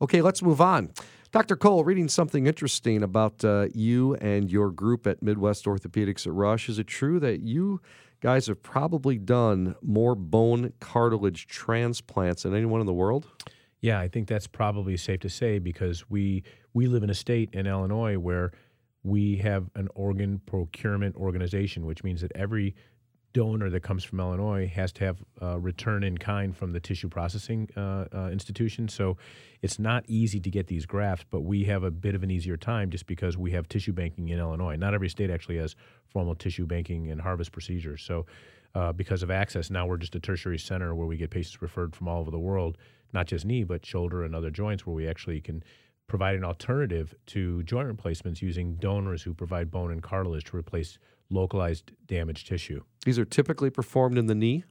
Okay, let's move on. Dr. Cole, reading something interesting about uh, you and your group at Midwest Orthopedics at Rush. Is it true that you guys have probably done more bone cartilage transplants than anyone in the world? Yeah, I think that's probably safe to say because we we live in a state in Illinois where we have an organ procurement organization, which means that every donor that comes from Illinois has to have a return in kind from the tissue processing uh, uh, institution. So it's not easy to get these grafts, but we have a bit of an easier time just because we have tissue banking in Illinois. Not every state actually has formal tissue banking and harvest procedures. So uh, because of access, now we're just a tertiary center where we get patients referred from all over the world, not just knee, but shoulder and other joints, where we actually can provide an alternative to joint replacements using donors who provide bone and cartilage to replace localized damaged tissue. These are typically performed in the knee?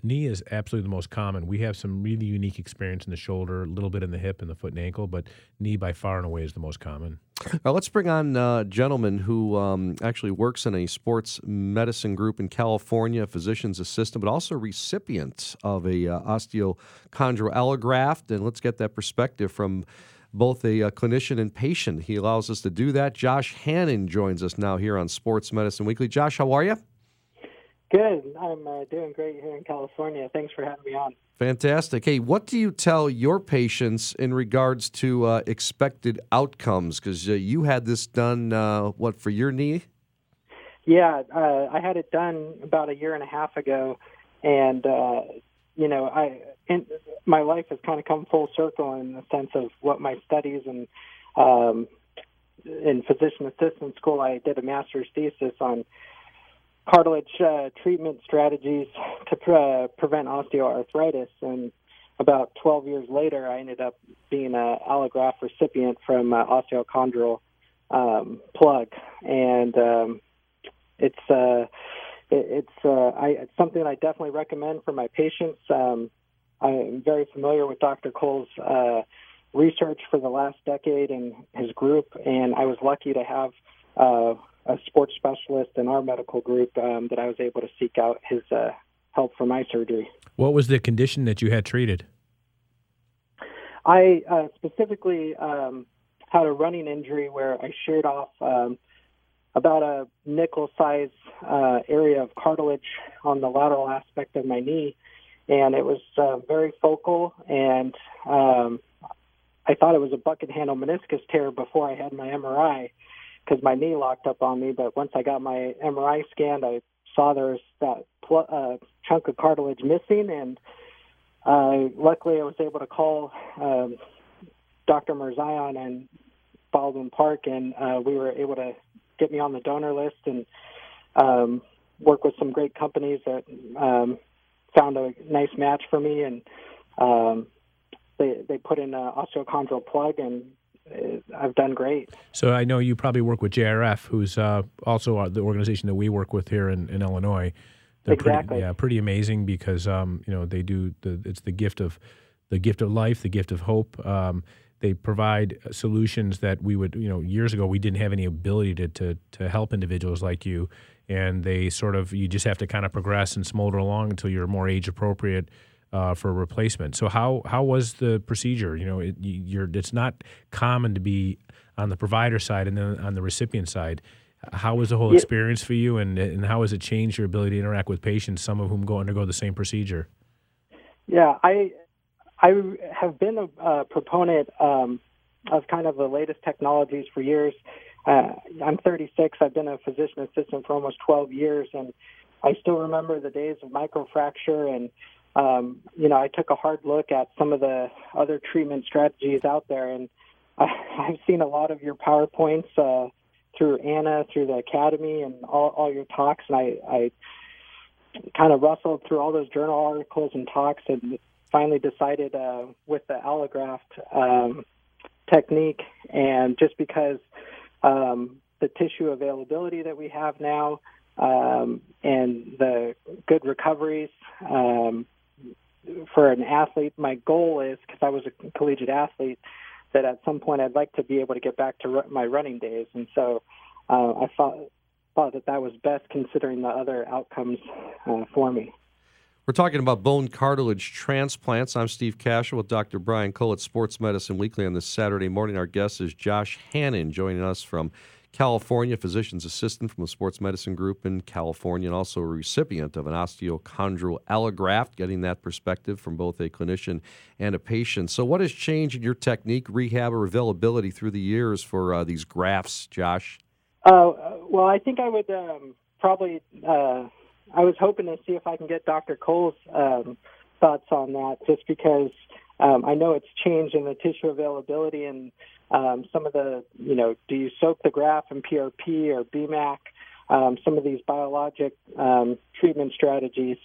The knee is absolutely the most common. We have some really unique experience in the shoulder, a little bit in the hip and the foot and ankle, but knee by far and away is the most common. Let's bring on a gentleman who um, actually works in a sports medicine group in California, a physician's assistant, but also recipient of a uh, osteochondral allograft. And let's get that perspective from both a, a, uh, clinician and patient. He allows us to do that. Josh Hannon joins us now here on Sports Medicine Weekly. Josh, how are you? Good. I'm uh, doing great here in California. Thanks for having me on. Fantastic. Hey, what do you tell your patients in regards to uh, expected outcomes? Because uh, you had this done, uh, what, for your knee? Yeah, uh, I had it done about a year and a half ago, and you know, I in, my life has kind of come full circle in the sense of what my studies and um, in physician assistant school, I did a master's thesis on cartilage uh, treatment strategies to pre- uh, prevent osteoarthritis. And about 12 years later, I ended up being an allograft recipient from uh, osteochondral um, plug, and um, it's uh, it, it's uh, I, it's something I definitely recommend for my patients. Um, I'm very familiar with Dr. Cole's uh, research for the last decade and his group, and I was lucky to have uh, a sports specialist in our medical group um, that I was able to seek out his uh, help for my surgery. What was the condition that you had treated? I uh, specifically um, had a running injury where I sheared off um, about a nickel size uh, area of cartilage on the lateral aspect of my knee and it was uh, very focal. And um, I thought it was a bucket handle meniscus tear before I had my MRI because my knee locked up on me. But once I got my MRI scanned, I saw there was that pl- uh, chunk of cartilage missing, and uh, luckily I was able to call um, Dr. Mirzayan and Baldwin Park, and uh, we were able to get me on the donor list and um, work with some great companies that um, found a nice match for me, and um, they they put in an osteochondral plug, and I've done great. So I know you probably work with JRF, who's uh, also the organization that we work with here in, in Illinois. They're exactly. Pretty, yeah, pretty amazing because um, you know they do the it's the gift of the gift of life, the gift of hope. Um, they provide solutions that we would you know years ago we didn't have any ability to to, to help individuals like you and they sort of you just have to kind of progress and smolder along until you're more age appropriate uh, for replacement. So how how was the procedure? You know, it, you're it's not common to be on the provider side and then on the recipient side. How was the whole experience for you, and and how has it changed your ability to interact with patients, some of whom go undergo the same procedure? Yeah, I I have been a, a proponent um, of kind of the latest technologies for years. Uh, I'm 36. I've been a physician assistant for almost 12 years, and I still remember the days of microfracture. And um, you know, I took a hard look at some of the other treatment strategies out there, and I, I've seen a lot of your powerpoints uh, through AANA, through the academy, and all, all your talks. And I, I kind of rustled through all those journal articles and talks, and finally decided uh, with the allograft um, technique. And just because um, the tissue availability that we have now um, and the good recoveries um, for an athlete. My goal is because I was a collegiate athlete that at some point I'd like to be able to get back to my running days, and so uh, I thought thought that that was best considering the other outcomes uh, for me. We're talking about bone cartilage transplants. I'm Steve Kashul with Dr. Brian Cole at Sports Medicine Weekly on this Saturday morning. Our guest is Josh Hannon, joining us from California, physician's assistant from the Sports Medicine Group in California, and also a recipient of an osteochondral allograft, getting that perspective from both a clinician and a patient. So, what has changed in your technique, rehab, or availability through the years for uh, these grafts, Josh? Uh, well, I think I would um, probably. Uh I was hoping to see if I can get Dr. Cole's um, thoughts on that, just because um, I know it's changed in the tissue availability and um, some of the, you know, do you soak the graft in PRP or BMAC? Um, some of these biologic um, treatment strategies.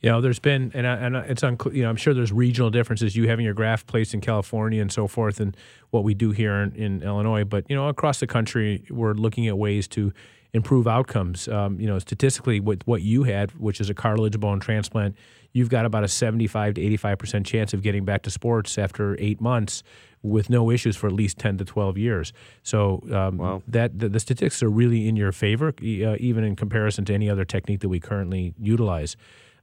You know, there's been, and, and it's unclear, you know, I'm sure there's regional differences, you having your graft placed in California and so forth, and what we do here in, in Illinois. But, you know, across the country, we're looking at ways to improve outcomes. Um, you know, statistically, with what you had, which is a cartilage bone transplant, you've got about a 75 to 85 percent chance of getting back to sports after eight months with no issues for at least 10 to 12 years. So um, wow. that the, the, statistics are really in your favor, uh, even in comparison to any other technique that we currently utilize.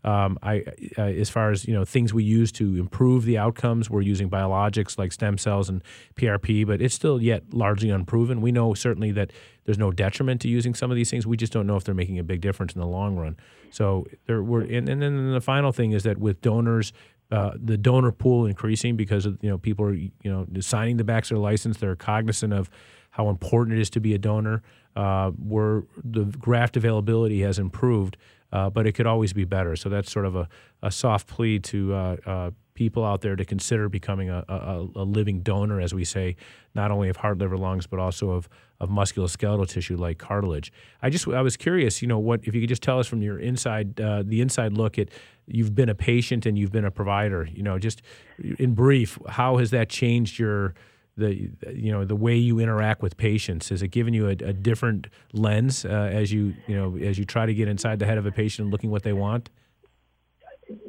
Um, I, uh, as far as you know, things we use to improve the outcomes, we're using biologics like stem cells and PRP, but it's still yet largely unproven. We know certainly that there's no detriment to using some of these things. We just don't know if they're making a big difference in the long run. So there were, and, and then the final thing is that with donors, uh, the donor pool increasing because of you know people are you know signing the backs of license. They're cognizant of how important it is to be a donor. Uh, where the graft availability has improved, uh, but it could always be better. So that's sort of a, a soft plea to uh, uh, people out there to consider becoming a, a, a, living donor, as we say, not only of heart, liver, lungs, but also of, of musculoskeletal tissue like cartilage. I just I was curious, you know, what if you could just tell us from your inside uh, the inside look at you've been a patient and you've been a provider, you know, just in brief, how has that changed your the you know the way you interact with patients? Has it given you a, a different lens uh, as you you know as you try to get inside the head of a patient and looking what they want?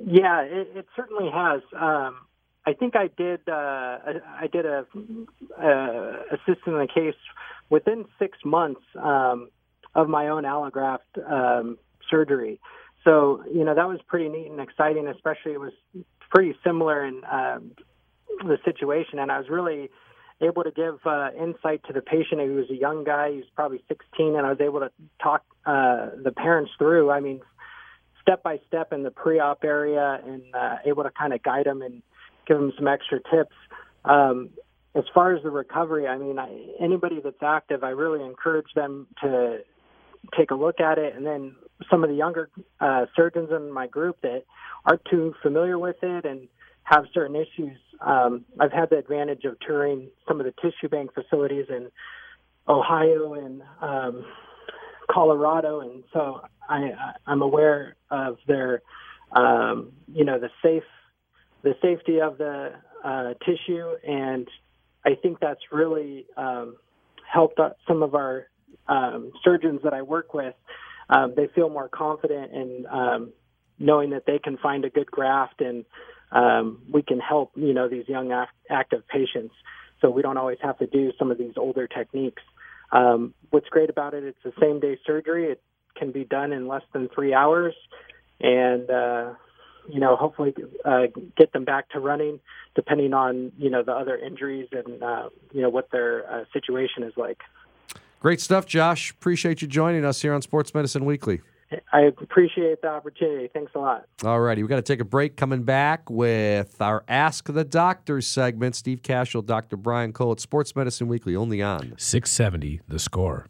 Yeah it, it certainly has. Um, i think i did uh, i did a uh, assist in the case within six months um, of my own allograft um, surgery. So you know that was pretty neat and exciting especially it was pretty similar in um, the situation. And i was really able to give uh, insight to the patient. He was a young guy. He was probably 16, and I was able to talk uh, the parents through. I mean, step by step in the pre-op area, and uh, able to kind of guide them and give them some extra tips. Um, as far as the recovery, I mean, I, anybody that's active, I really encourage them to take a look at it. And then some of the younger uh, surgeons in my group that aren't too familiar with it and have certain issues. Um, I've had the advantage of touring some of the tissue bank facilities in Ohio and um, Colorado, and so I, I'm aware of their, um, you know, the safe, the safety of the uh, tissue, and I think that's really um, helped some of our um, surgeons that I work with. Um, they feel more confident in um, knowing that they can find a good graft and um, we can help you know these young active patients. So we don't always have to do some of these older techniques. Um, what's great about it, it's the same day surgery. It can be done in less than three hours, and uh, you know hopefully uh, get them back to running, depending on you know the other injuries and uh, you know what their uh, situation is like. Great stuff, Josh. Appreciate you joining us here on Sports Medicine Weekly. I appreciate the opportunity. Thanks a lot. All righty. We've got to take a break. Coming back with our Ask the Doctor segment. Steve Kashul, Dr. Brian Cole at Sports Medicine Weekly, only on 670 The Score.